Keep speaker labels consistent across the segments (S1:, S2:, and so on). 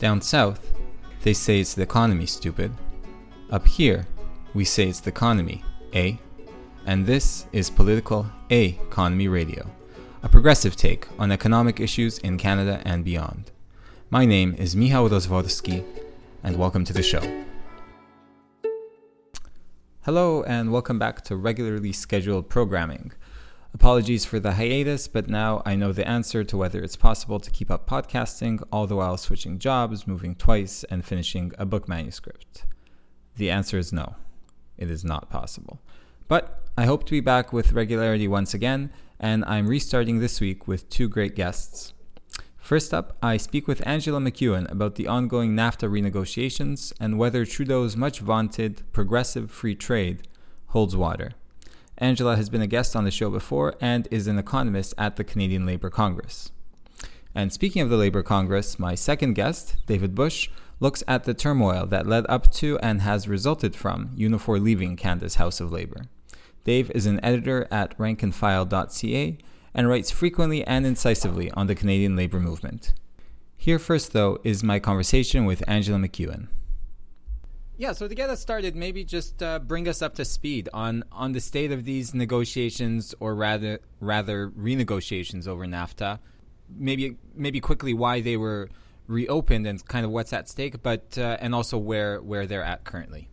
S1: Down south, they say it's the economy, stupid. Up here, we say it's the economy, eh? And this is Political A Economy Radio, a progressive take on economic issues in Canada and beyond. My name is Michał Rozworski, and welcome to the show. Hello, and welcome back to regularly scheduled programming. Apologies for the hiatus, but now I know the answer to whether it's possible to keep up podcasting all the while switching jobs, moving twice, and finishing a book manuscript. The answer is no. It is not possible. But I hope to be back with regularity once again, and I'm restarting this week with two great guests. First up, I speak with Angella MacEwen about the ongoing NAFTA renegotiations and whether Trudeau's much vaunted progressive free trade holds water. Angela has been a guest on the show before and is an economist at the Canadian Labour Congress. And speaking of the Labour Congress, my second guest, David Bush, looks at the turmoil that led up to and has resulted from Unifor leaving Canada's House of Labour. Dave is an editor at rankandfile.ca and writes frequently and incisively on the Canadian labour movement. Here first, though, is my conversation with Angella MacEwen. Yeah, so to get us started, maybe just uh, bring us up to speed on, on the state of these negotiations, or rather rather renegotiations over NAFTA. Maybe maybe quickly why they were reopened and kind of what's at stake, but uh, and also where where they're at currently.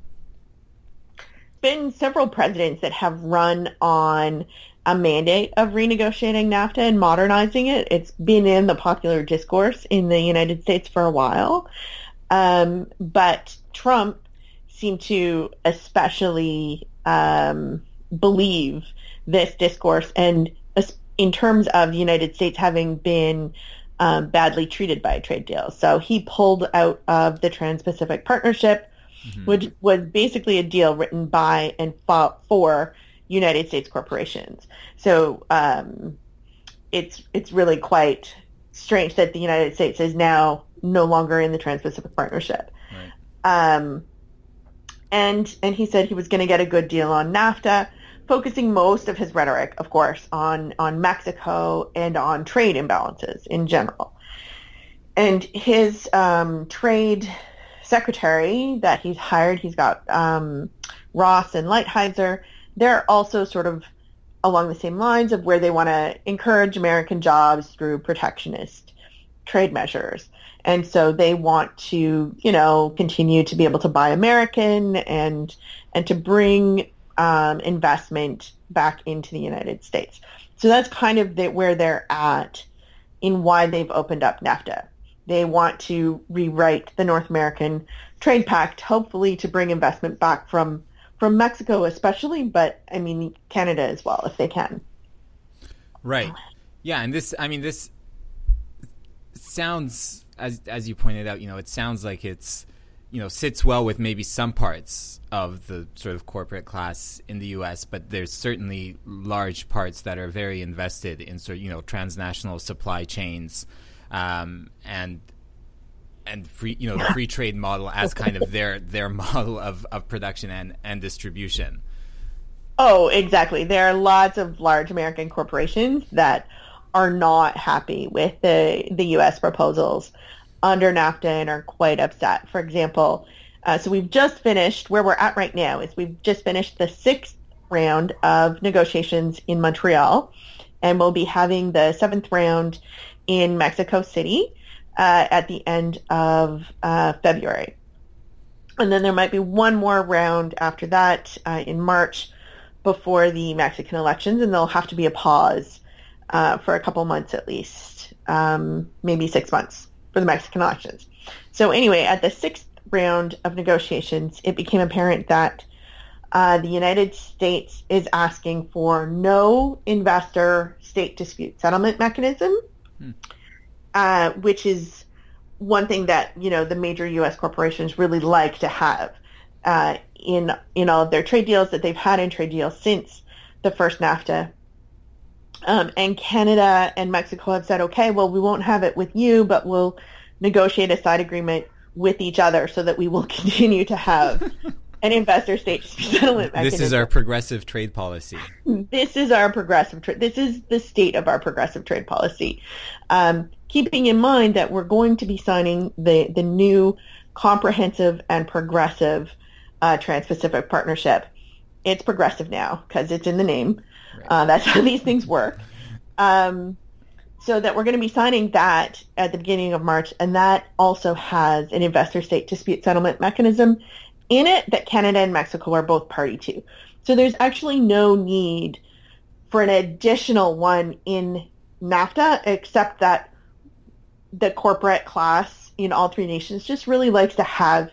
S2: Been several presidents that have run on a mandate of renegotiating NAFTA and modernizing it. It's been in the popular discourse in the United States for a while, um, but Trump seem to especially um, believe this discourse and in terms of the United States having been um, badly treated by a trade deal. So he pulled out of the Trans-Pacific Partnership, mm-hmm. which was basically a deal written by and for United States corporations. So um, it's it's really quite strange that the United States is now no longer in the Trans-Pacific Partnership. Right. Um, and and he said he was going to get a good deal on NAFTA, focusing most of his rhetoric, of course, on on Mexico and on trade imbalances in general. And his um, trade secretary that he's hired, he's got um, Ross and Lighthizer. They're also sort of along the same lines of where they want to encourage American jobs through protectionist trade measures. And so they want to, you know, continue to be able to buy American and and to bring um, investment back into the United States. So that's kind of the, where they're at in why they've opened up NAFTA. They want to rewrite the North American Trade Pact, hopefully to bring investment back from from Mexico, especially, but I mean Canada as well, if they can.
S1: Right. Yeah, and this, I mean, this sounds as as you pointed out, you know, it sounds like it's you know sits well with maybe some parts of the sort of corporate class in the U.S., but there's certainly large parts that are very invested in sort of you know transnational supply chains um, and and free you know the free trade model as kind of their their model of, of production and, and distribution.
S2: Oh, exactly. There are lots of large American corporations that are not happy with the the U.S. proposals under NAFTA and are quite upset. For example, uh, so we've just finished where we're at right now is we've just finished the sixth round of negotiations in Montreal, and we'll be having the seventh round in Mexico City uh, at the end of uh, February. And then there might be one more round after that uh, in March before the Mexican elections, and there'll have to be a pause uh, for a couple months at least, um, maybe six months for the Mexican elections. So anyway, at the sixth round of negotiations, it became apparent that uh, the United States is asking for no investor state dispute settlement mechanism, hmm. uh, which is one thing that you know the major U.S. corporations really like to have uh, in in all of their trade deals that they've had in trade deals since the first NAFTA um, and Canada and Mexico have said, okay, well, we won't have it with you, but we'll negotiate a side agreement with each other so that we will continue to have an investor state settlement mechanism.
S1: This is our progressive trade policy.
S2: This is our progressive trade. This is the state of our progressive trade policy. Um, keeping in mind that we're going to be signing the, the new comprehensive and progressive uh, Trans-Pacific Partnership. It's progressive now because it's in the name. Right. Uh, that's how these things work. Um, so that we're going to be signing that at the beginning of March, and that also has an investor state dispute settlement mechanism in it that Canada and Mexico are both party to. So there's actually no need for an additional one in NAFTA, except that the corporate class in all three nations just really likes to have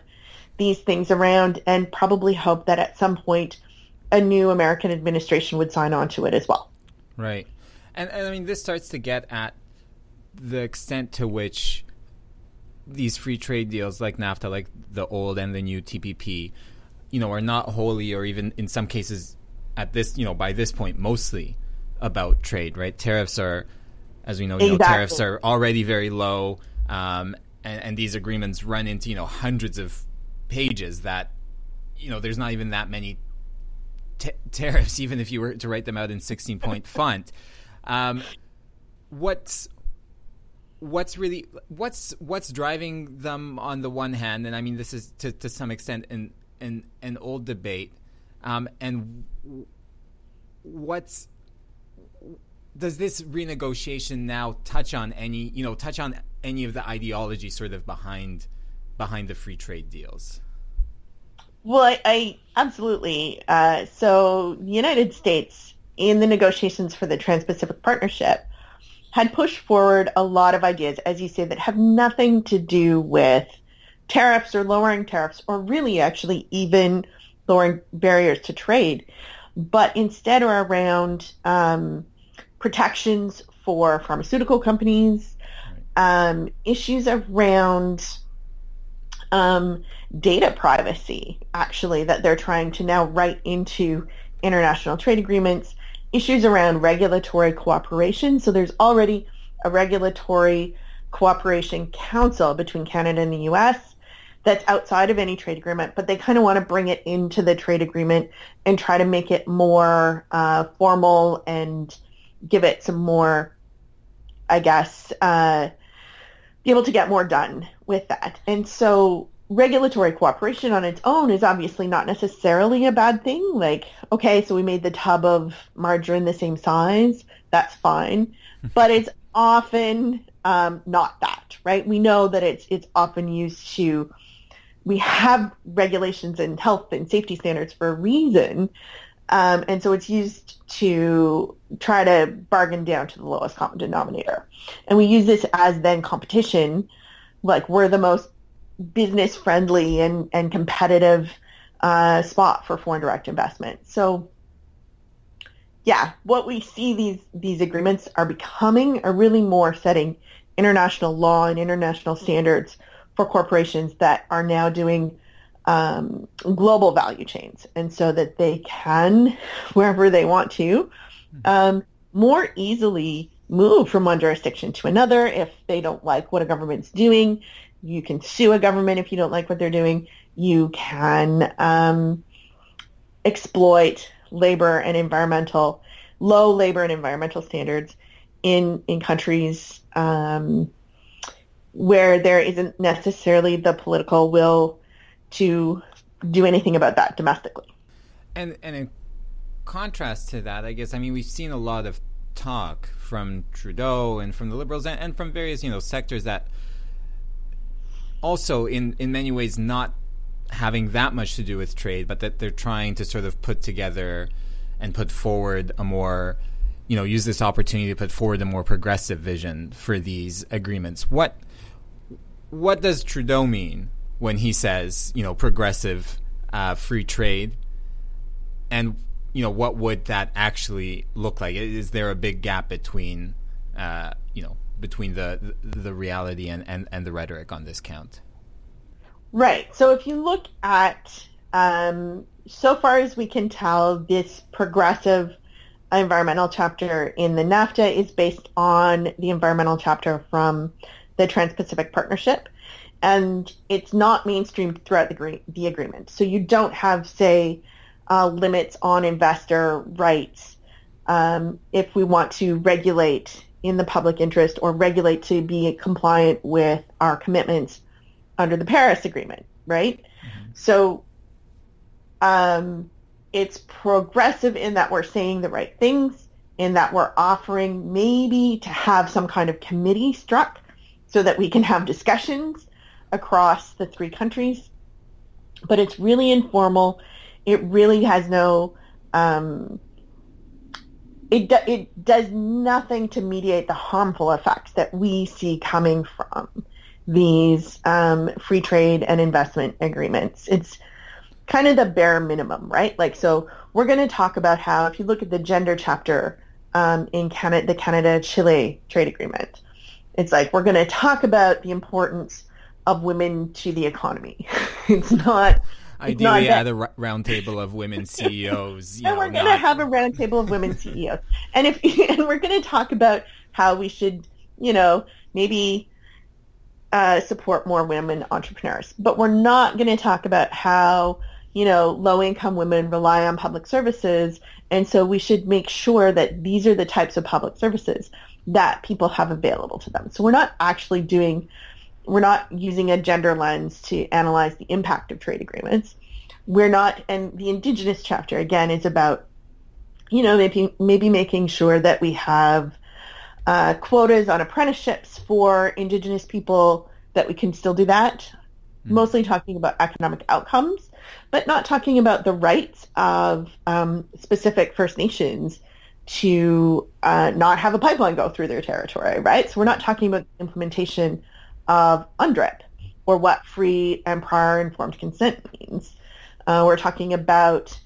S2: these things around and probably hope that at some point a new American administration would sign on to it as well.
S1: Right. And, and I mean, this starts to get at the extent to which these free trade deals like NAFTA, like the old and the new TPP, you know, are not wholly or even in some cases at this, you know, by this point, mostly about trade, right? Tariffs are, as we know, exactly. you know tariffs are already very low, um, and, and these agreements run into, you know, hundreds of pages that, you know, there's not even that many t- tariffs, even if you were to write them out in 16 point font. Um, what's what's really what's what's driving them on the one hand, and I mean this is to to some extent an an, an old debate, um, and what's does this renegotiation now touch on any you know touch on any of the ideology sort of behind behind the free trade deals?
S2: Well, I, I absolutely. Uh, so the United States in the negotiations for the Trans-Pacific Partnership had pushed forward a lot of ideas, as you say, that have nothing to do with tariffs or lowering tariffs or really actually even lowering barriers to trade, but instead are around um, protections for pharmaceutical companies, um, issues around um, data privacy, actually, that they're trying to now write into international trade agreements issues around regulatory cooperation. So there's already a regulatory cooperation council between Canada and the U.S. that's outside of any trade agreement, but they kind of want to bring it into the trade agreement and try to make it more uh, formal and give it some more, I guess, uh, be able to get more done with that. And so regulatory cooperation on its own is obviously not necessarily a bad thing. Like, okay, so we made the tub of margarine the same size. That's fine. but it's often um, not that, right? We know that it's it's often used to. We have regulations and health and safety standards for a reason, um, and so it's used to try to bargain down to the lowest common denominator. And we use this as then competition, like we're the most business friendly and, and competitive uh, spot for foreign direct investment. So yeah, what we see these these agreements are becoming are really more setting international law and international standards for corporations that are now doing um, global value chains, and so that they can, wherever they want to, um, more easily move from one jurisdiction to another if they don't like what a government's doing you can sue a government if you don't like what they're doing. You can um, exploit labor and environmental, low labor and environmental standards in in countries um, where there isn't necessarily the political will to do anything about that domestically.
S1: And and in contrast to that, I guess I mean we've seen a lot of talk from Trudeau and from the Liberals and, and from various you know sectors that also in in many ways not having that much to do with trade, but that they're trying to sort of put together and put forward a more you know use this opportunity to put forward a more progressive vision for these agreements. What what does Trudeau mean when he says you know progressive uh, free trade, and you know what would that actually look like? Is there a big gap between uh, you know between the the reality and, and, and the rhetoric on this count.
S2: Right. So if you look at um, so far as we can tell, this progressive environmental chapter in the NAFTA is based on the environmental chapter from the Trans-Pacific Partnership. And it's not mainstreamed throughout the, the agreement. So you don't have, say, uh, limits on investor rights um, if we want to regulate in the public interest or regulate to be compliant with our commitments under the Paris Agreement, right? Mm-hmm. So um, it's progressive in that we're saying the right things, in that we're offering maybe to have some kind of committee struck so that we can have discussions across the three countries. But it's really informal. It really has no, um, it, do, it does nothing to mediate the harmful effects that we see coming from these um, free trade and investment agreements. It's kind of the bare minimum, right? Like, so we're going to talk about how, if you look at the gender chapter um, in Canada, the Canada-Chile trade agreement, it's like we're going to talk about the importance of women to the economy. it's not.
S1: Ideally, at a roundtable of women CEOs.
S2: and we're going to have a roundtable of women CEOs, and if and we're going to talk about how we should, you know, maybe uh, support more women entrepreneurs. But we're not going to talk about how you know low-income women rely on public services, and so we should make sure that these are the types of public services that people have available to them. So we're not actually doing we're not using a gender lens to analyze the impact of trade agreements. We're not, and the indigenous chapter again is about, you know, maybe maybe making sure that we have uh, quotas on apprenticeships for indigenous people that we can still do that. Mm. Mostly talking about economic outcomes, but not talking about the rights of um, specific First Nations to uh, not have a pipeline go through their territory, right? So we're not talking about implementation of UNDRIP or what free and prior informed consent means. Uh, we're talking about,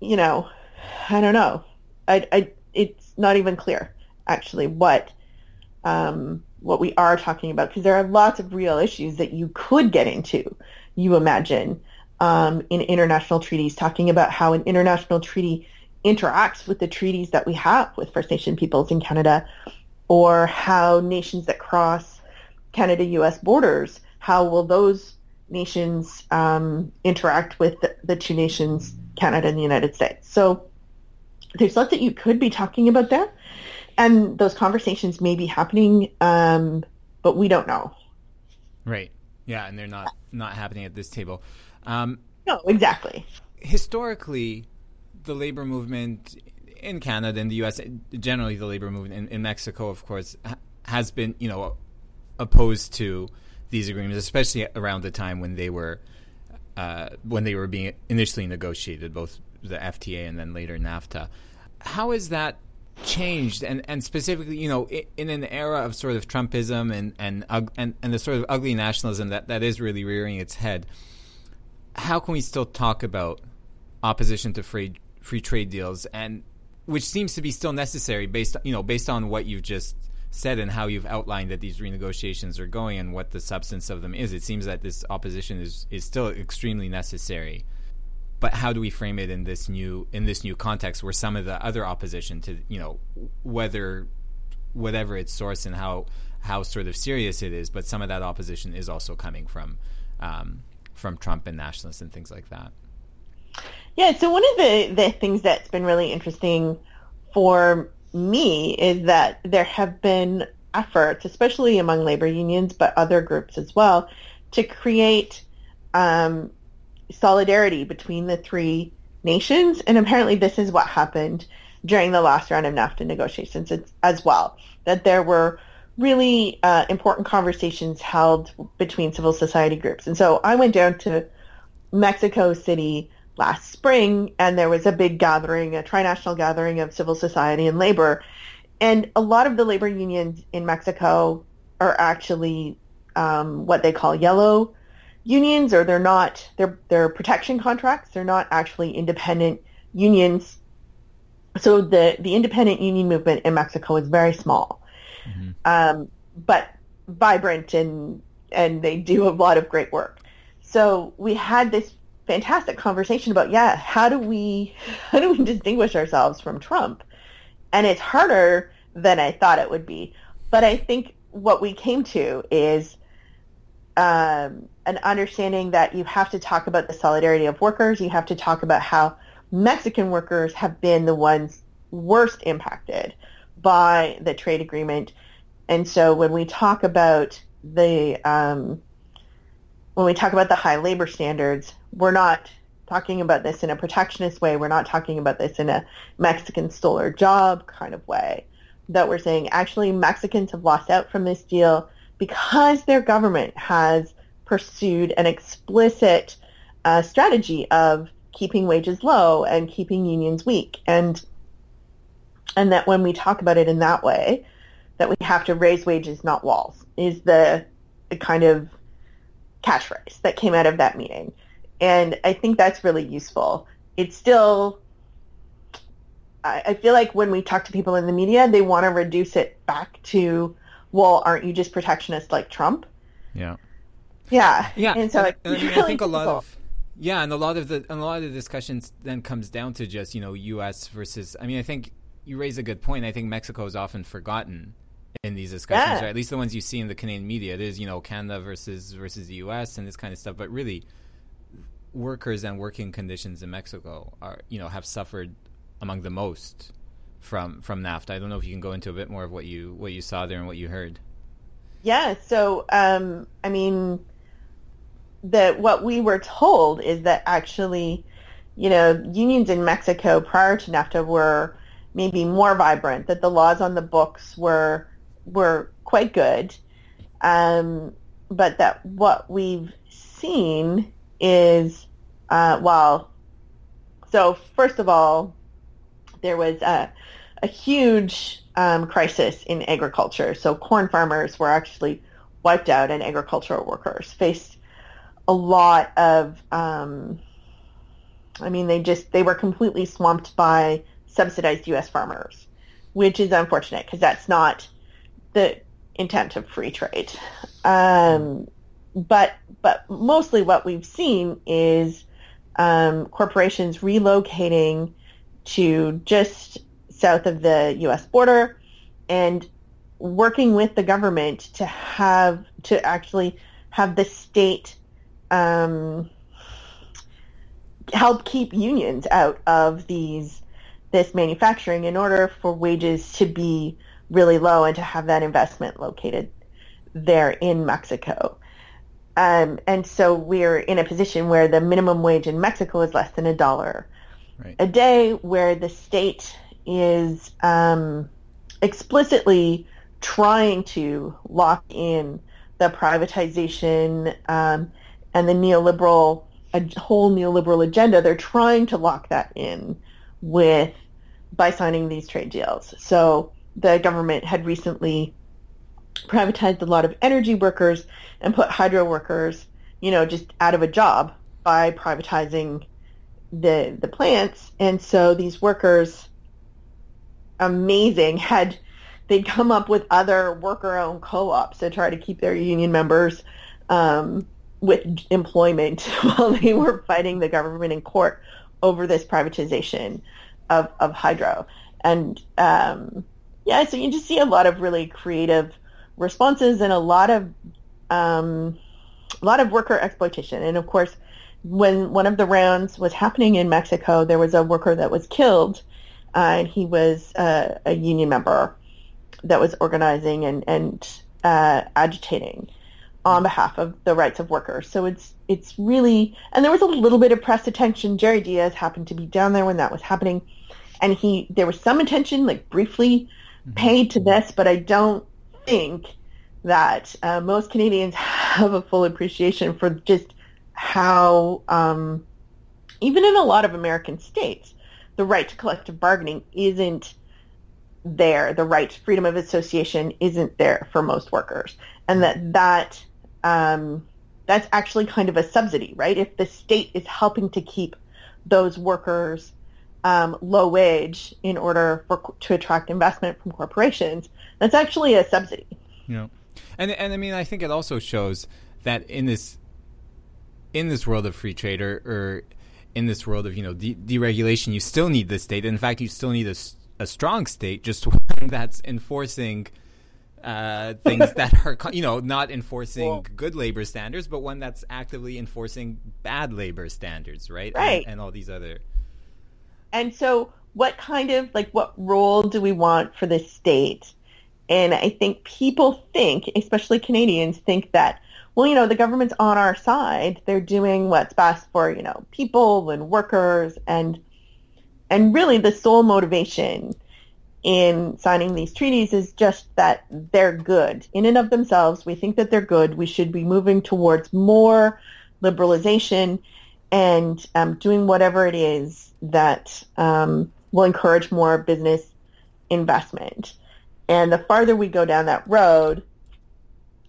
S2: you know, I don't know. I, I, it's not even clear actually what um, what we are talking about because there are lots of real issues that you could get into. You imagine um, in international treaties, talking about how an international treaty interacts with the treaties that we have with First Nation peoples in Canada, or how nations that cross Canada-U.S. borders, how will those nations um, interact with the, the, two nations, Canada and the United States? So there's lots that you could be talking about there, and those conversations may be happening, um, but we don't know.
S1: Right. Yeah, and they're not not happening at this table. Um,
S2: no, exactly.
S1: Historically, the labor movement in Canada and the U.S., generally the labor movement in, in Mexico, of course, has been you know opposed to these agreements, especially around the time when they were uh, when they were being initially negotiated, both the FTA and then later NAFTA. How has that changed? And and specifically, you know, in an era of sort of Trumpism and and and, and the sort of ugly nationalism that, that is really rearing its head, how can we still talk about opposition to free free trade deals and which seems to be still necessary based you know based on what you've just said and how you've outlined that these renegotiations are going and what the substance of them is, it seems that this opposition is, is still extremely necessary. But how do we frame it in this new in this new context where some of the other opposition to you know whether whatever its source and how how sort of serious it is, but some of that opposition is also coming from um, from Trump and nationalists and things like that.
S2: Yeah, so one of the, the things that's been really interesting for me is that there have been efforts, especially among labor unions, but other groups as well, to create um, solidarity between the three nations. And apparently this is what happened during the last round of NAFTA negotiations as well, that there were really uh, important conversations held between civil society groups. And so I went down to Mexico City last spring, and there was a big gathering, a trinational gathering of civil society and labor. And a lot of the labor unions in Mexico are actually um, what they call yellow unions, or they're not, they're, they're protection contracts. They're not actually independent unions. So the, the independent union movement in Mexico is very small, mm-hmm. um, but vibrant and, and they do a lot of great work. So we had this fantastic conversation about yeah how do we how do we distinguish ourselves from Trump and it's harder than I thought it would be but I think what we came to is um, an understanding that you have to talk about the solidarity of workers. You have to talk about how Mexican workers have been the ones worst impacted by the trade agreement. And so when we talk about the um, when we talk about the high labor standards, we're not talking about this in a protectionist way. We're not talking about this in a Mexican stole our job kind of way. That we're saying actually Mexicans have lost out from this deal because their government has pursued an explicit uh, strategy of keeping wages low and keeping unions weak. And and that when we talk about it in that way, that we have to raise wages, not walls, is the, the kind of catchphrase that came out of that meeting. And I think that's really useful. It's still, I, I feel like when we talk to people in the media, they want to reduce it back to, well, aren't you just protectionist like Trump?
S1: Yeah.
S2: Yeah.
S1: Yeah.
S2: And so
S1: and, and I, mean,
S2: really
S1: I think a lot of yeah, and a lot of the and a lot of the discussions then comes down to just you know U.S. versus. I mean, I think you raise a good point. I think Mexico is often forgotten in these discussions,
S2: Yeah.
S1: or at least the ones you see in the Canadian media. It is you know Canada versus versus the U.S. and this kind of stuff, but really, workers and working conditions in Mexico are you know have suffered among the most from from NAFTA. I don't know if you can go into a bit more of what you what you saw there and what you heard.
S2: Yeah. So, um, I mean, that what we were told is that actually, you know, unions in Mexico prior to NAFTA were maybe more vibrant. That the laws on the books were were quite good, um, but that what we've seen is, uh, well, so first of all, there was a, a huge um, crisis in agriculture. So corn farmers were actually wiped out, and agricultural workers faced a lot of. Um, I mean, they just they were completely swamped by subsidized U.S. farmers, which is unfortunate because that's not the intent of free trade. Um, but but mostly what we've seen is um, corporations relocating to just south of the U.S. border and working with the government to have to actually have the state um, help keep unions out of these this manufacturing in order for wages to be really low and to have that investment located there in Mexico. Um, and so we're in a position where the minimum wage in Mexico is less than a dollar
S1: Right.
S2: a day, where the state is um, explicitly trying to lock in the privatization um, and the neoliberal a whole neoliberal agenda. They're trying to lock that in with by signing these trade deals. So the government had recently privatized a lot of energy workers and put hydro workers, you know, just out of a job by privatizing the the plants. And so these workers, amazing, had they'd come up with other worker-owned co-ops to try to keep their union members um, with employment while they were fighting the government in court over this privatization of, of hydro. And um, yeah, so you just see a lot of really creative responses and a lot of um, a lot of worker exploitation. And of course, when one of the rounds was happening in Mexico, there was a worker that was killed, uh, and he was uh, a union member that was organizing and and uh, agitating on behalf of the rights of workers. So it's it's really and there was a little bit of press attention. Jerry Dias happened to be down there when that was happening, and he there was some attention, like briefly paid to this, but I don't think that uh, most Canadians have a full appreciation for just how, um, even in a lot of American states, the right to collective bargaining isn't there. The right to freedom of association isn't there for most workers, and that that um, that's actually kind of a subsidy, right? If the state is helping to keep those workers um, low wage in order for to attract investment from corporations, that's actually a subsidy.
S1: Yeah, and and I mean, I think it also shows that in this in this world of free trade or, or in this world of you know de- deregulation, you still need the state. In fact, you still need a strong state, just one that's enforcing uh, things that are, you know, not enforcing well, good labor standards, but one that's actively enforcing bad labor standards, right?
S2: Right.
S1: And, and all these other.
S2: And so, what kind of like what role do we want for the state? And I think people think, especially Canadians, think that well, you know, the government's on our side. They're doing what's best for, you know, people and workers and and really the sole motivation in signing these treaties is just that they're good. In and of themselves, we think that they're good. We should be moving towards more liberalization and um, doing whatever it is that um, will encourage more business investment. And the farther we go down that road,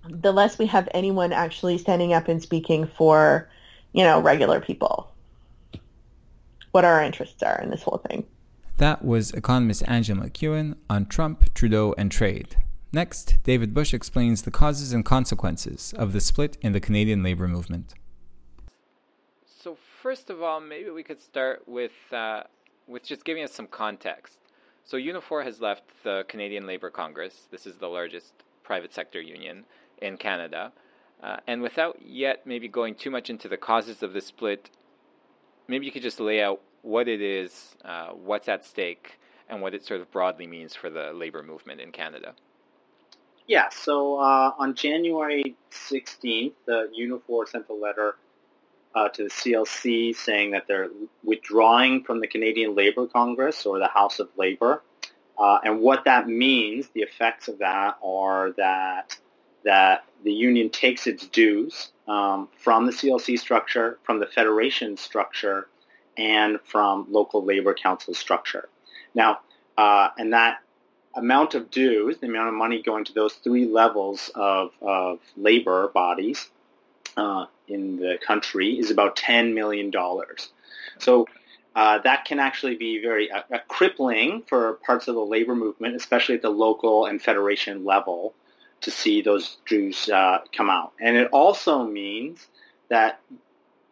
S2: the less we have anyone actually standing up and speaking for, you know, regular people. What our interests are in this whole thing.
S1: That was economist Angella MacEwen on Trump, Trudeau, and trade. Next, David Bush explains the causes and consequences of the split in the Canadian labor movement.
S3: First of all, maybe we could start with uh, with just giving us some context. So, Unifor has left the Canadian Labour Congress. This is the largest private sector union in Canada. Uh, and without yet maybe going too much into the causes of the split, maybe you could just lay out what it is, uh, what's at stake, and what it sort of broadly means for the labor movement in Canada.
S4: Yeah, so uh, on January 16th, the Unifor sent a letter uh, to the CLC saying that they're withdrawing from the Canadian Labour Congress or the House of Labour. Uh, and what that means, the effects of that are that that the union takes its dues um, from the CLC structure, from the federation structure, and from local labor council structure. Now, uh, and that amount of dues, the amount of money going to those three levels of, of labor bodies uh, in the country is about $10 million. So uh, that can actually be very uh, crippling for parts of the labor movement, especially at the local and federation level to see those dues uh, come out. And it also means that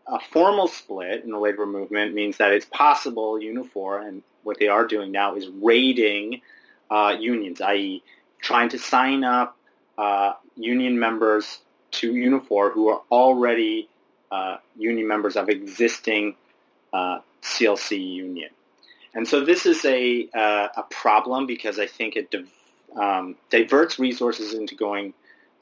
S4: a formal split in the labor movement means that it's possible Unifor, and what they are doing now is raiding uh, unions, i.e. trying to sign up uh, union members to Unifor who are already uh, union members of existing CLC uh, union. And so this is a, uh, a problem because I think it um, diverts resources into going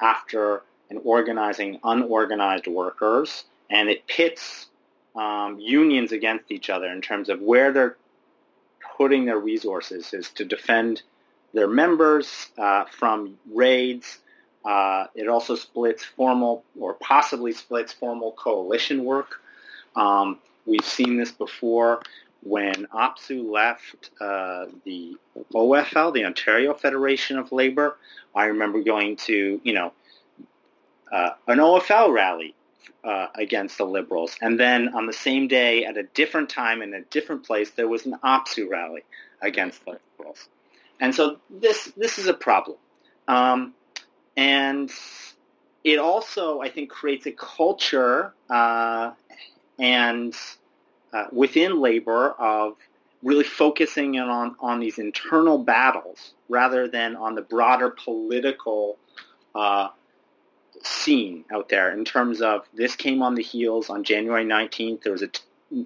S4: after and organizing unorganized workers, and it pits um, unions against each other in terms of where they're putting their resources is to defend their members uh, from raids. Uh, it also splits formal or possibly splits formal coalition work. Um, we've seen this before when OPSEU left uh, the OFL, the Ontario Federation of Labor, I remember going to, you know, uh, an OFL rally uh, against the Liberals. And then on the same day, at a different time in a different place, there was an OPSEU rally against the Liberals. And so this, this is a problem. Um, and it also, I think, creates a culture uh, and uh, within labor of really focusing in on, on these internal battles rather than on the broader political uh, scene out there in terms of this came on the heels on January 19th. There was a t-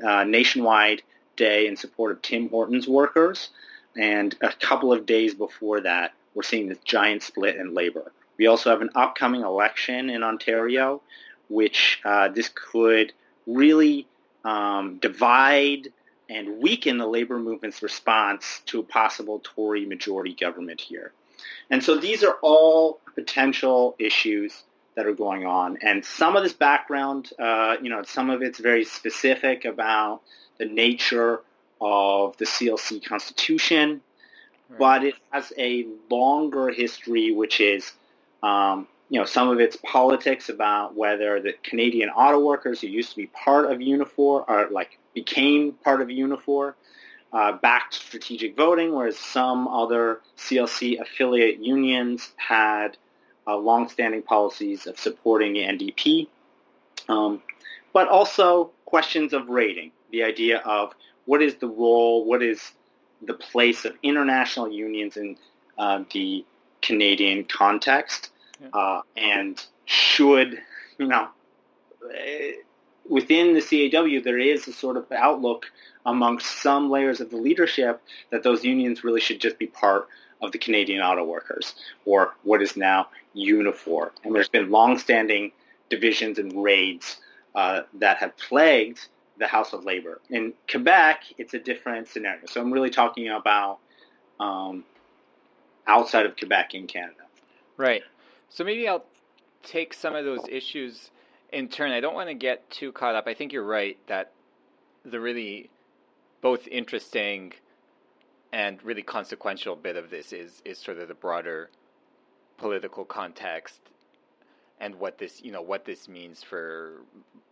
S4: uh, nationwide day in support of Tim Hortons workers. And a couple of days before that, we're seeing this giant split in labor. We also have an upcoming election in Ontario, which uh, this could really um, divide and weaken the labor movement's response to a possible Tory majority government here. And so these are all potential issues that are going on. And some of this background, uh, you know, some of it's very specific about the nature of the CLC Constitution, right. but it has a longer history, which is um, you know, some of its politics about whether the Canadian auto workers who used to be part of Unifor are like became part of Unifor, uh, backed strategic voting, whereas some other CLC affiliate unions had uh, longstanding policies of supporting the NDP, um, but also questions of raiding, the idea of what is the role, what is the place of international unions in uh, the Canadian context yeah. uh, and should, you know, eh, within the CAW, there is a sort of outlook amongst some layers of the leadership that those unions really should just be part of the Canadian Auto Workers, or what is now Unifor. And there's been longstanding divisions and raids uh, that have plagued the House of Labor. In Quebec, it's a different scenario. So I'm really talking about um, outside of Quebec in Canada.
S1: Right. So maybe I'll take some of those issues in turn. I don't want to get too caught up. I think you're right that the really both interesting and really consequential bit of this is is sort of the broader political context and what this you know what this means for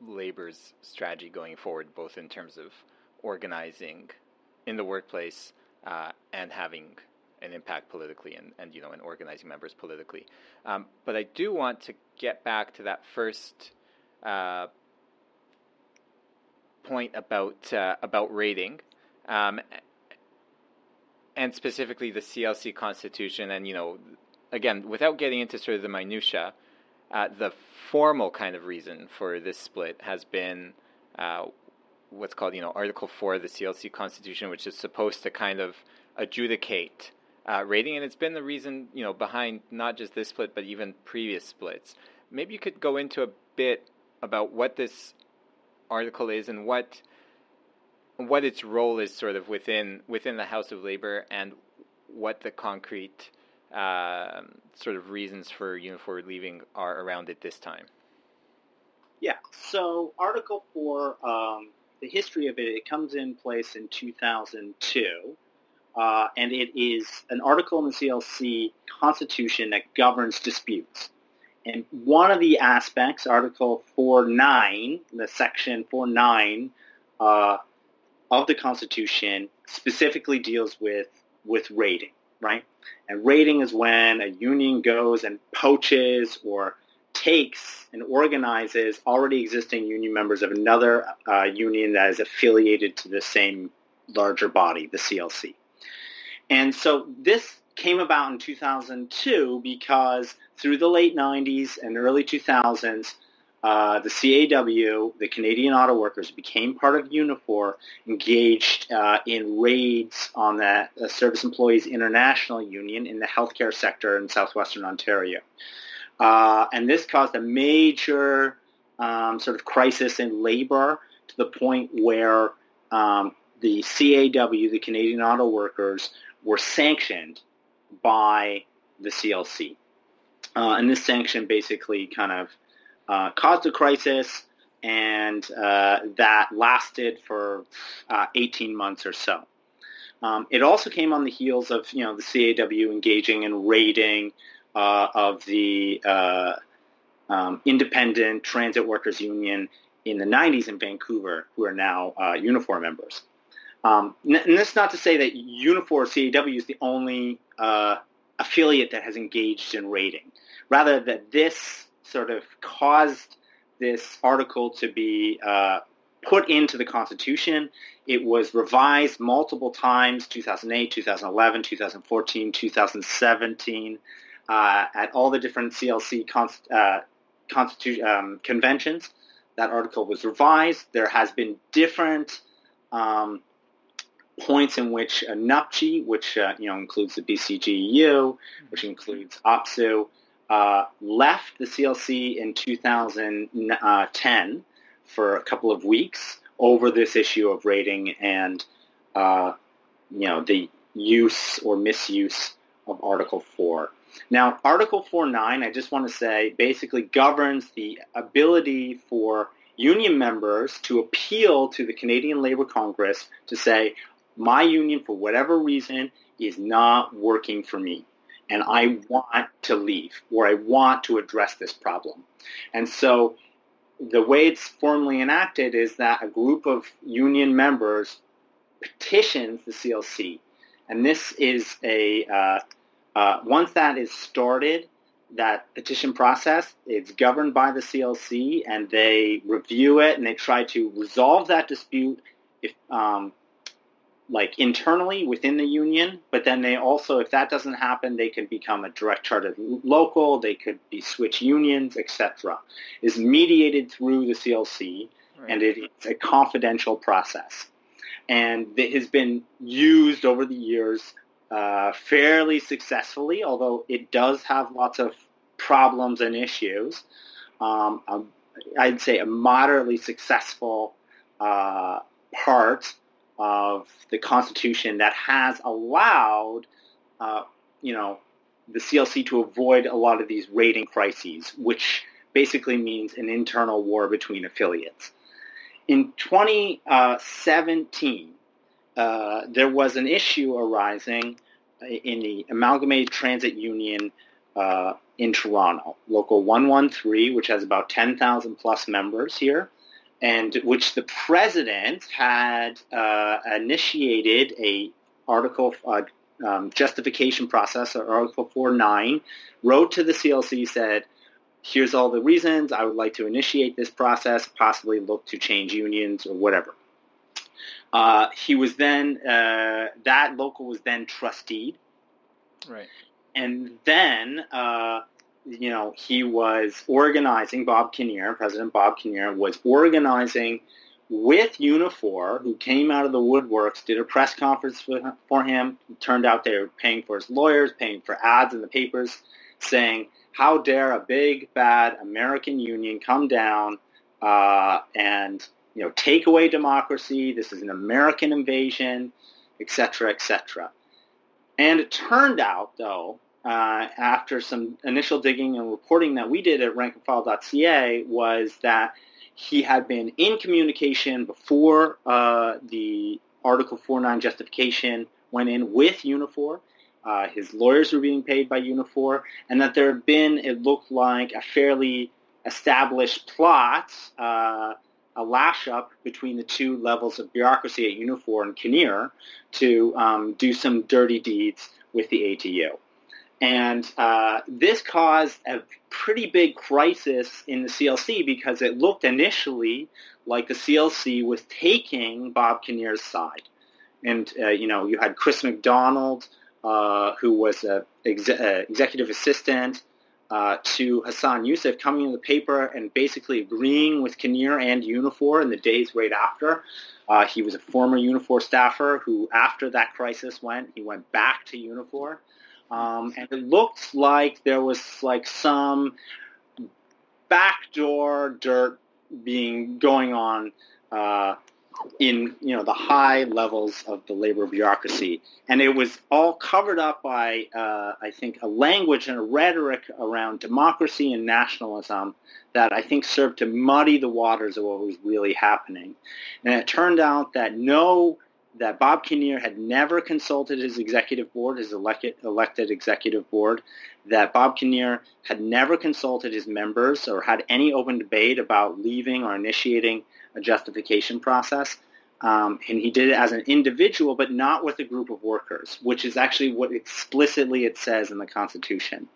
S1: labor's strategy going forward, both in terms of organizing in the workplace uh, and having an impact politically and, and you know and organizing members politically. Um, but I do want to get back to that first uh, point about uh, about raiding. Um, and specifically the CLC constitution, and you know, again, without getting into sort of the minutia, uh, the formal kind of reason for this split has been uh, what's called, you know, Article 4 of the CLC Constitution, which is supposed to kind of adjudicate uh, raiding, and it's been the reason, you know, behind not just this split, but even previous splits. Maybe you could go into a bit about what this article is and what what its role is sort of within within the House of Labor and what the concrete uh, sort of reasons for Unifor leaving are around it this time?
S4: Yeah. So Article Four, um, the history of it, it comes in place in 2002. Uh, and it is an article in the CLC Constitution that governs disputes. And one of the aspects, Article 4.9, the Section 4.9 uh, of the Constitution, specifically deals with, with raiding right? And raiding is when a union goes and poaches or takes and organizes already existing union members of another uh, union that is affiliated to the same larger body, the CLC. And so this came about in 2002 because through the late 90s and early 2000s, uh, the CAW, the Canadian Auto Workers, became part of Unifor, engaged uh, in raids on the uh, Service Employees International Union in the healthcare sector in southwestern Ontario. Uh, and this caused a major um, sort of crisis in labor to the point where um, the CAW, the Canadian Auto Workers, were sanctioned by the CLC. Uh, and this sanction basically kind of uh, caused a crisis, and uh, that lasted for uh, 18 months or so. Um, it also came on the heels of you know the CAW engaging in raiding uh, of the uh, um, Independent Transit Workers Union in the 90s in Vancouver, who are now uh, Unifor members. Um, and this is not to say that Unifor CAW is the only affiliate that has engaged in raiding. Rather, that this sort of caused this article to be uh, put into the Constitution. It was revised multiple times, 2008, 2011, 2014, 2017, uh, at all the different CLC const- uh, constitution um, conventions. That article was revised. There has been different um, points in which uh, which uh, you know includes the BCGEU, which includes OPSEU, uh, left the CLC in 2010 for a couple of weeks over this issue of raiding and uh, you know the use or misuse of Article 4. Now, Article 4.9, I just want to say, basically governs the ability for union members to appeal to the Canadian Labour Congress to say, my union, for whatever reason, is not working for me and I want to leave or I want to address this problem. And so the way it's formally enacted is that a group of union members petitions the CLC. And this is a, uh, uh, once that is started, that petition process, it's governed by the CLC and they review it and they try to resolve that dispute if, um, like internally within the union, but then they also, if that doesn't happen, they could become a direct chartered local, they could be switch unions, etc. Is mediated through the CLC, right. and it's a confidential process, and it has been used over the years uh, fairly successfully, although it does have lots of problems and issues. Um, um I'd say a moderately successful uh, part of the Constitution that has allowed, uh, you know, the CLC to avoid a lot of these raiding crises, which basically means an internal war between affiliates. In 2017, uh, there was an issue arising in the Amalgamated Transit Union uh, in Toronto, Local 113, which has about 10,000 plus members here, and which the president had uh, initiated a article uh, um, justification process, or Article 4.9, wrote to the CLC, said, here's all the reasons, I would like to initiate this process, possibly look to change unions or whatever. Uh, he was then, uh, that local was then trusteed.
S3: Right.
S4: And then, uh, you know, he was organizing, Bob Kinnear, President Bob Kinnear, was organizing with Unifor, who came out of the woodworks, did a press conference for, him. It turned out they were paying for his lawyers, paying for ads in the papers, saying, how dare a big, bad American union come down uh, and, you know, take away democracy. This is an American invasion, etc., etc. And it turned out, though, uh, after some initial digging and reporting that we did at rankandfile.ca was that he had been in communication before uh, the Article 4.9 justification went in with Unifor. Uh, his lawyers were being paid by Unifor, and that there had been, it looked like, a fairly established plot, uh, a lash up between the two levels of bureaucracy at Unifor and Kinnear to um, do some dirty deeds with the ATU. And uh, this caused a pretty big crisis in the CLC because it looked initially like the CLC was taking Bob Kinnear's side. And, uh, you know, you had Chris McDonald, uh, who was an ex- uh, executive assistant uh, to Hassan Yussuff, coming in the paper and basically agreeing with Kinnear and Unifor in the days right after. Uh, he was a former Unifor staffer who, after that crisis went, he went back to Unifor. Um, and it looked like there was like some backdoor dirt being going on uh, in you know the high levels of the labor bureaucracy, and it was all covered up by uh, I think a language and a rhetoric around democracy and nationalism that I think served to muddy the waters of what was really happening. And it turned out that no that Bob Kinnear had never consulted his executive board, his elected, elected executive board, that Bob Kinnear had never consulted his members or had any open debate about leaving or initiating a justification process. Um, and he did it as an individual, but not with a group of workers, which is actually what explicitly it says in the Constitution.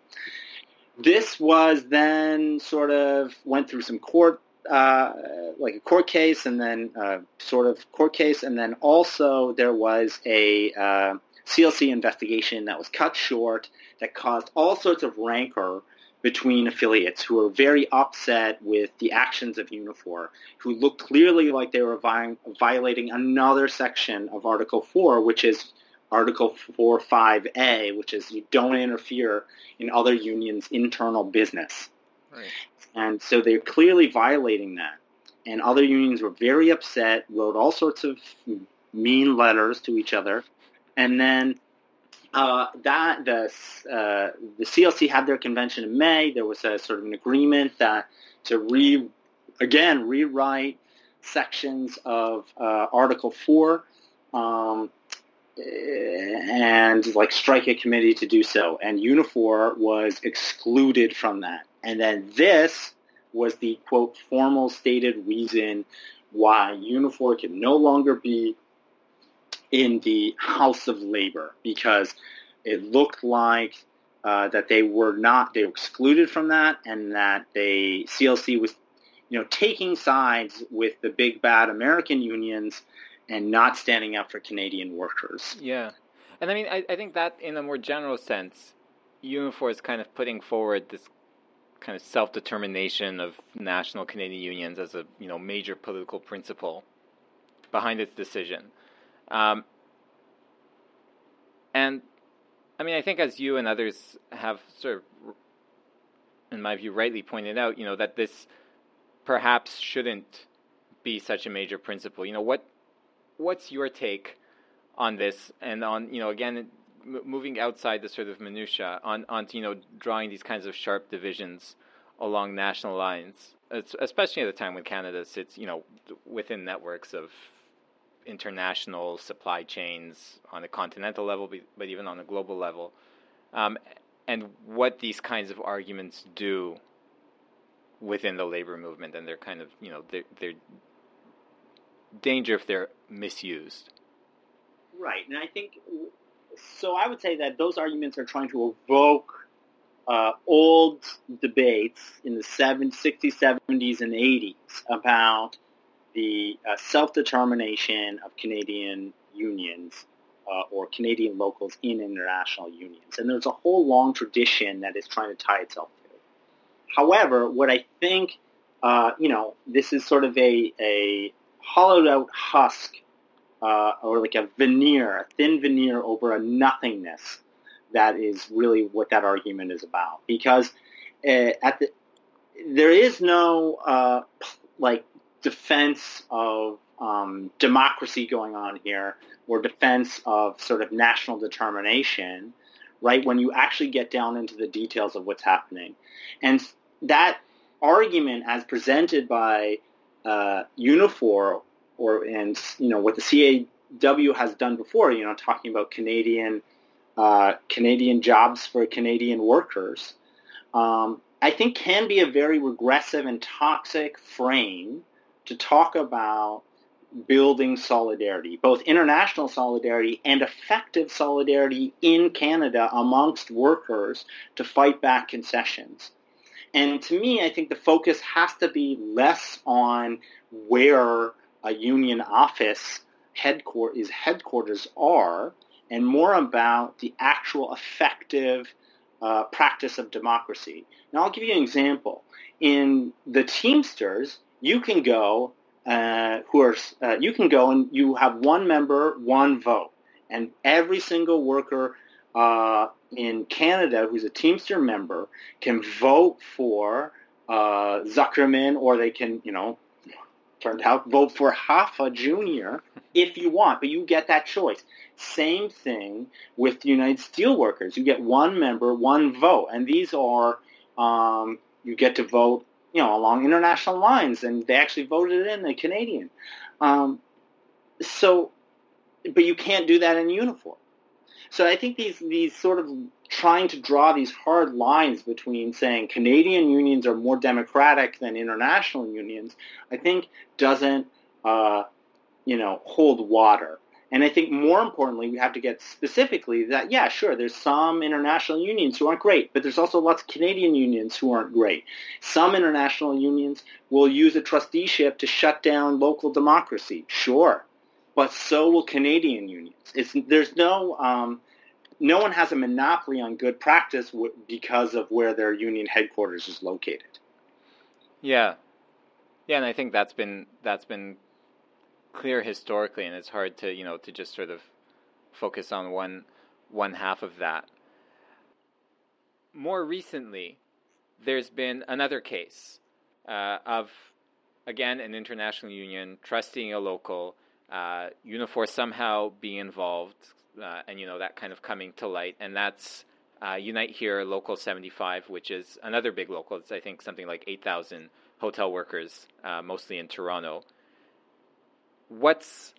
S4: This was then sort of went through some court uh, like a court case and then uh, sort of court case, and then also there was a uh, CLC investigation that was cut short that caused all sorts of rancor between affiliates who were very upset with the actions of Unifor, who looked clearly like they were vi- violating another section of Article 4, which is Article 4.5a, which is you don't interfere in other unions' internal business. Right. And so they're clearly violating that. And other unions were very upset, wrote all sorts of mean letters to each other. And then uh, that the uh, the CLC had their convention in May. There was a sort of an agreement that to re again rewrite sections of uh, Article Four, um, and like strike a committee to do so. And Unifor was excluded from that. And then this was the quote formal stated reason why Unifor can no longer be in the House of Labor because it looked like uh, that they were not they were excluded from that and that they CLC was you know taking sides with the big bad American unions and not standing up for Canadian workers.
S1: Yeah. And I mean, I, I think that in a more general sense, Unifor is kind of putting forward this kind of self-determination of national Canadian unions as a you know major political principle behind its decision. Um, and I mean, I think as you and others have sort of, in my view, rightly pointed out, you know, that this perhaps shouldn't be such a major principle. You know, what what's your take on this and on you know again moving outside the sort of minutia on on you know drawing these kinds of sharp divisions along national lines, especially at a time when Canada sits you know within networks of international supply chains on a continental level, but even on a global level, um, and what these kinds of arguments do within the labor movement and their kind of you know their their danger if they're misused.
S4: Right, and I think so. I would say that those arguments are trying to evoke uh, old debates in the 70s, 60s, 70s, and 80s about the uh, self-determination of Canadian unions uh, or Canadian locals in international unions. And there's a whole long tradition that is trying to tie itself to. However, what I think, uh, you know, this is sort of a, a hollowed out husk uh, or like a veneer, a thin veneer over a nothingness. That is really what that argument is about. Because uh, at the there is no uh, like defense of um, democracy going on here or defense of sort of national determination, right? When you actually get down into the details of what's happening, and that argument, as presented by uh, Unifor or and you know what the CAW has done before, you know, talking about Canadian uh, Canadian jobs for Canadian workers, um, I think can be a very regressive and toxic frame to talk about building solidarity, both international solidarity and effective solidarity in Canada amongst workers to fight back concessions. And to me, I think the focus has to be less on where a union office headquarters, is headquarters are, and more about the actual effective uh, practice of democracy. Now, I'll give you an example. In the Teamsters, you can go, uh, who are uh, you can go and you have one member, one vote, and every single worker uh, in Canada who's a Teamster member can vote for uh, Zuckerman, or they can, you know, turned out, vote for Hoffa Jr. if you want, but you get that choice. Same thing with the United Steelworkers. You get one member, one vote, and these are um, you get to vote, you know, along international lines, and they actually voted in a Canadian. Um, so, but you can't do that in Unifor. So I think these these sort of trying to draw these hard lines between saying Canadian unions are more democratic than international unions, I think doesn't uh, you know hold water. And I think more importantly, we have to get specifically that, yeah, sure, there's some international unions who aren't great, but there's also lots of Canadian unions who aren't great. Some international unions will use a trusteeship to shut down local democracy, sure, but so will Canadian unions. It's, there's no, um, no one has a monopoly on good practice w- because of where their union headquarters is located.
S1: Yeah, yeah, and I think that's been that's been clear historically, and it's hard to you know to just sort of focus on one one half of that. More recently, there's been another case uh, of again an international union trusting a local uh, Unifor somehow being involved, uh, and you know that kind of coming to light, and that's uh, Unite Here Local 75, which is another big local. It's I think something like 8,000 hotel workers, uh, mostly in Toronto. What's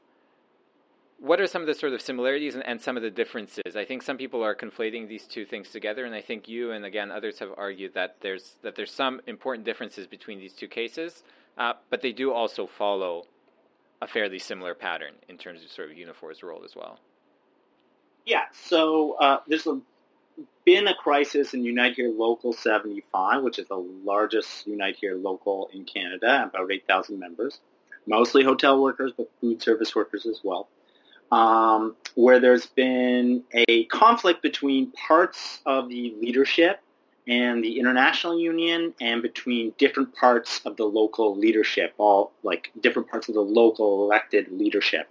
S1: what are some of the sort of similarities and, and, some of the differences? I think some people are conflating these two things together, and I think you and again others have argued that there's that there's some important differences between these two cases, uh, but they do also follow a fairly similar pattern in terms of sort of Unifor's role as well.
S4: Yeah, so uh, there's a, been a crisis in Unite Here Local 75, which is the largest Unite Here local in Canada, about 8,000 members. mostly hotel workers, but food service workers as well, um, where there's been a conflict between parts of the leadership and the international union and between different parts of the local leadership, all like different parts of the local elected leadership.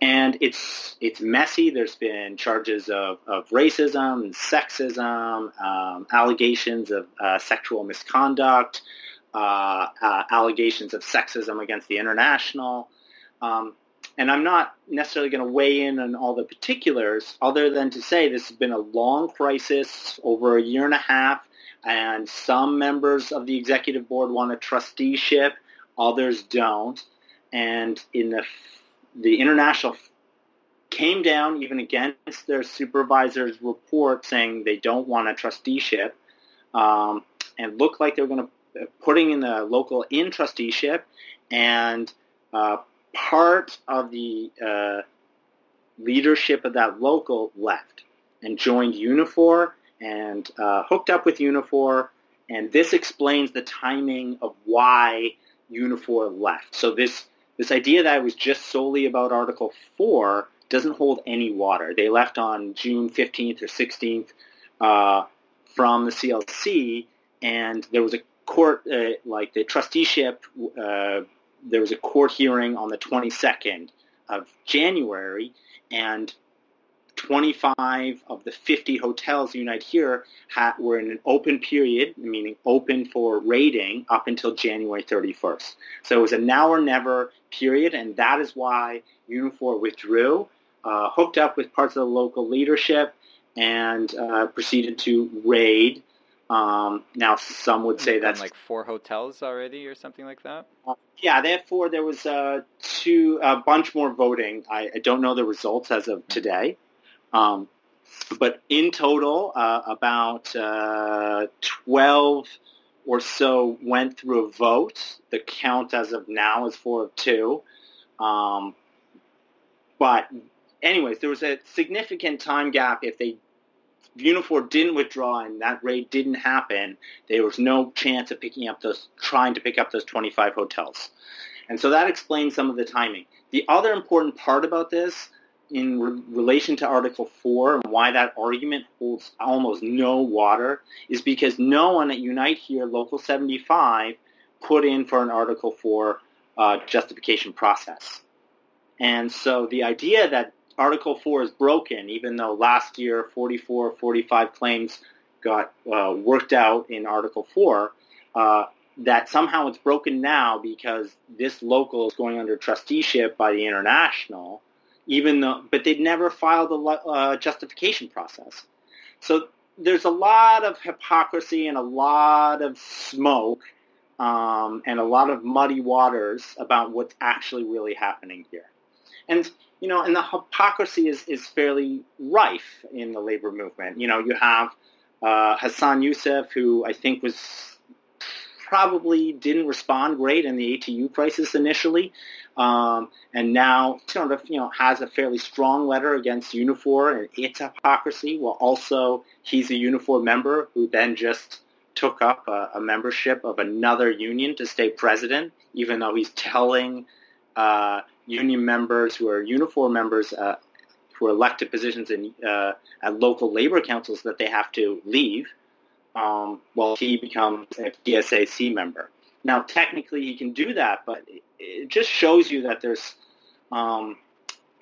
S4: And it's it's messy. There's been charges of, of racism and sexism, um, allegations of uh, sexual misconduct, uh, uh, allegations of sexism against the international. Um, and I'm not necessarily going to weigh in on all the particulars other than to say this has been a long crisis over a year and a half, and some members of the executive board want a trusteeship, others don't. And in the the international came down even against their supervisor's report saying they don't want a trusteeship um, and looked like they were going to uh, putting in the local in trusteeship and uh, part of the uh, leadership of that local left and joined Unifor and uh, hooked up with Unifor. And this explains the timing of why Unifor left. So this this idea that it was just solely about Article 4 doesn't hold any water. They left on June 15th or 16th uh, from the CLC, and there was a court, uh, like the trusteeship uh, there was a court hearing on the 22nd of January, and 25 of the 50 hotels Unite here had, were in an open period, meaning open for raiding up until January 31st. So it was a now or never period, and that is why Unifor withdrew, uh, hooked up with parts of the local leadership, and uh, proceeded to raid um, now, some would say that's
S3: like four hotels already, or something like that.
S4: Uh, yeah, therefore there was uh, two, a bunch more voting. I, I, don't know the results as of today, um, but in total, uh, about uh, twelve or so went through a vote. The count as of now is four of two. Um, but anyways, there was a significant time gap if they Unifor didn't withdraw and that raid didn't happen, there was no chance of picking up those, trying to pick up those 25 hotels. And so that explains some of the timing. The other important part about this in re- relation to Article 4 and why that argument holds almost no water is because no one at Unite Here Local 75 put in for an Article 4 uh, justification process. And so the idea that Article 4 is broken, even though last year 44, 45 claims got uh, worked out in Article 4, uh, that somehow it's broken now because this local is going under trusteeship by the international, even though, but they'd never filed a uh, justification process. So there's a lot of hypocrisy and a lot of smoke um, and a lot of muddy waters about what's actually really happening here. And you know, and the hypocrisy is, is fairly rife in the labor movement. You know, you have uh, Hassan Yussuff, who I think was probably didn't respond great in the ATU crisis initially, um, and now sort of you know has a fairly strong letter against Unifor and its hypocrisy. While also he's a Unifor member who then just took up a, a membership of another union to stay president, even though he's telling uh, union members who are Unifor members uh, who are elected positions in uh, at local labor councils that they have to leave um, while he becomes a PSAC member. Now, technically, he can do that, but it just shows you that there's, um,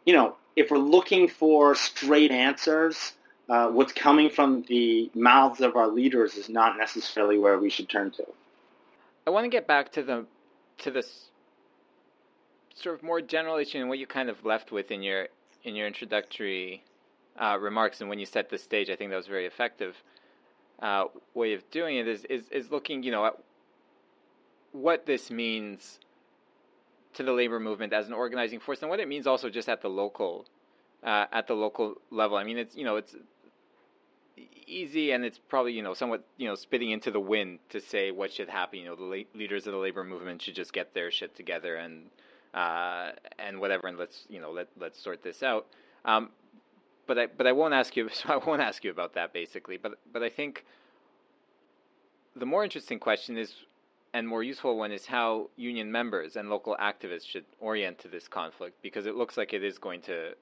S4: you know, if we're looking for straight answers, uh, what's coming from the mouths of our leaders is not necessarily where we should turn to.
S3: I want to get back to the to this sort of more general issue and what you kind of left with in your in your introductory uh, remarks and when you set the stage, I think that was very effective. Uh, way of doing it is, is is looking, you know, at what this means to the labor movement as an organizing force, and what it means also just at the local uh, at the local level. I mean, it's you know, it's easy and it's probably you know somewhat you know spitting into the wind to say what should happen. You know, the leaders of the labor movement should just get their shit together and uh, and whatever, and let's you know let let's sort this out. Um, but I but I won't ask you. So I won't ask you about that basically. But but I think the more interesting question is and more useful one is how union members and local activists should orient to this conflict because it looks like it is going to,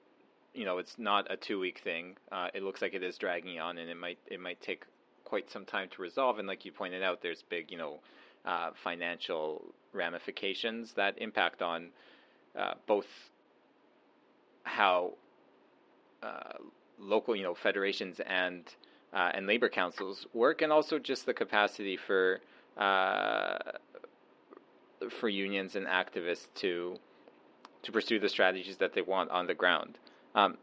S3: you know, it's not a two-week thing. Uh, it looks like it is dragging on, and it might it might take quite some time to resolve. And like you pointed out, there's big, you know, uh, financial ramifications that impact on uh, both how uh, local, you know, federations and uh, and labor councils work, and also just the capacity for uh, for unions and activists to to pursue the strategies that they want on the ground. Um,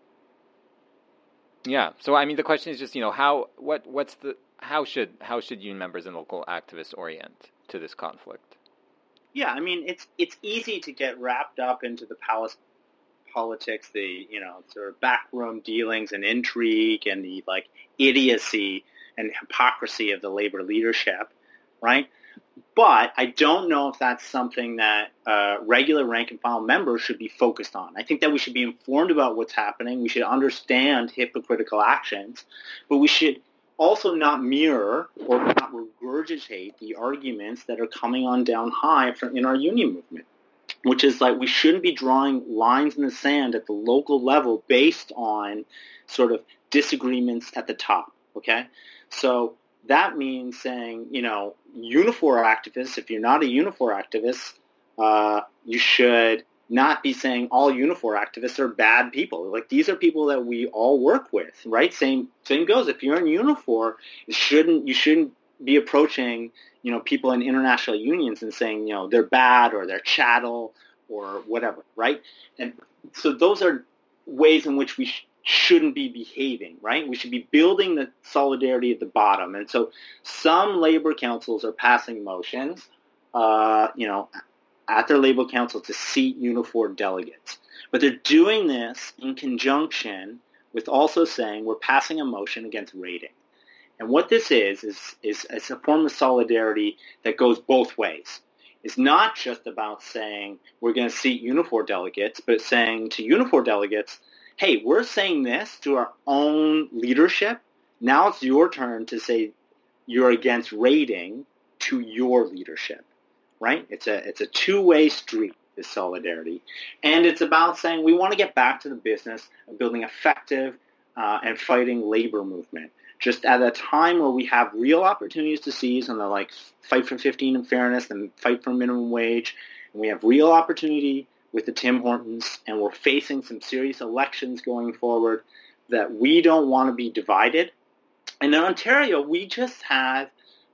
S3: yeah. So I mean, the question is just you know how what what's the how should how should union members and local activists orient to this conflict?
S4: Yeah, I mean it's it's easy to get wrapped up into the palace politics, the you know sort of backroom dealings and intrigue and the like idiocy and hypocrisy of the labor leadership, right? But I don't know if that's something that uh, regular rank and file members should be focused on. I think that we should be informed about what's happening. We should understand hypocritical actions, but we should also not mirror or not regurgitate the arguments that are coming on down high from, in our union movement, which is like we shouldn't be drawing lines in the sand at the local level based on sort of disagreements at the top. Okay, so that means saying, you know, Unifor activists, if you're not a Unifor activist, uh, you should not be saying all Unifor activists are bad people. Like these are people that we all work with, right? Same same goes. If you're in Unifor, you shouldn't you shouldn't be approaching you know people in international unions and saying you know they're bad or they're chattel or whatever, right? And so those are ways in which we sh- shouldn't be behaving, right? We should be building the solidarity at the bottom. And so some labor councils are passing motions, uh, you know, at their labor council to seat Unifor delegates. But they're doing this in conjunction with also saying we're passing a motion against raiding. And what this is, is, is, is a form of solidarity that goes both ways. It's not just about saying we're going to seat Unifor delegates, but saying to Unifor delegates, hey, we're saying this to our own leadership. Now it's your turn to say you're against raiding to your leadership right? It's a it's a two way street. This solidarity, and it's about saying we want to get back to the business of building effective uh, and fighting labor movement. Just at a time where we have real opportunities to seize on the like fight for 15 and fairness and fight for minimum wage, and we have real opportunity with the Tim Hortons, and we're facing some serious elections going forward that we don't want to be divided. And in Ontario, we just have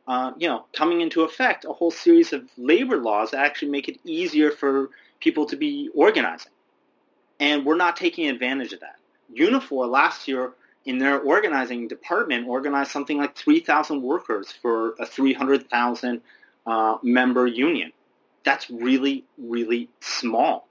S4: uh, you know, coming into effect a whole series of labor laws that actually make it easier for people to be organizing. And we're not taking advantage of that. Unifor last year in their organizing department organized something like 3,000 workers for a 300,000 uh, member union. That's really, really small.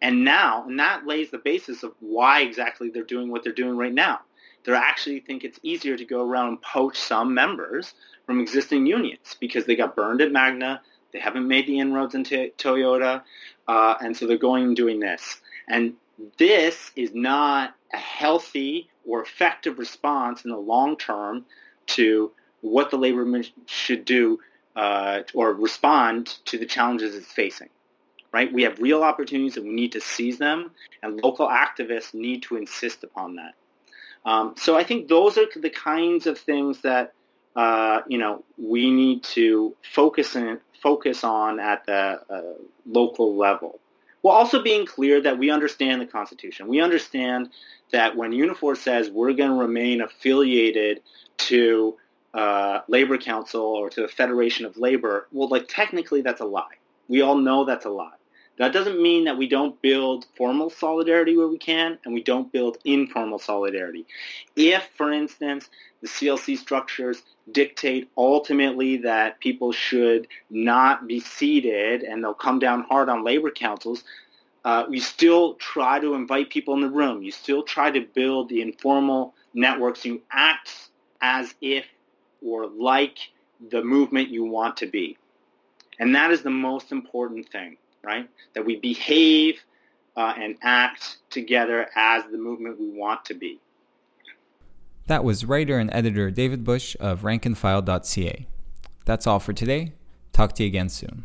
S4: And now, and that lays the basis of why exactly they're doing what they're doing right now. They actually think it's easier to go around and poach some members from existing unions because they got burned at Magna. They haven't made the inroads into Toyota, uh, and so they're going and doing this. And this is not a healthy or effective response in the long term to what the labor movement should do uh, or respond to the challenges it's facing. Right? We have real opportunities and we need to seize them, and local activists need to insist upon that. Um, so I think those are the kinds of things that uh, you know, we need to focus in, focus on at the uh, local level. While also being clear that we understand the Constitution. We understand that when Unifor says we're going to remain affiliated to uh, Labor Council or to the Federation of Labor, well, like technically that's a lie. We all know that's a lie. That doesn't mean that we don't build formal solidarity where we can and we don't build informal solidarity. If, for instance, the CLC structures dictate ultimately that people should not be seated and they'll come down hard on labor councils, uh, you still try to invite people in the room. You still try to build the informal networks. You act as if or like the movement you want to be. And that is the most important thing right? That we behave uh, and act together as the movement we want to be.
S1: That was writer and editor David Bush of rankandfile.ca. That's all for today. Talk to you again soon.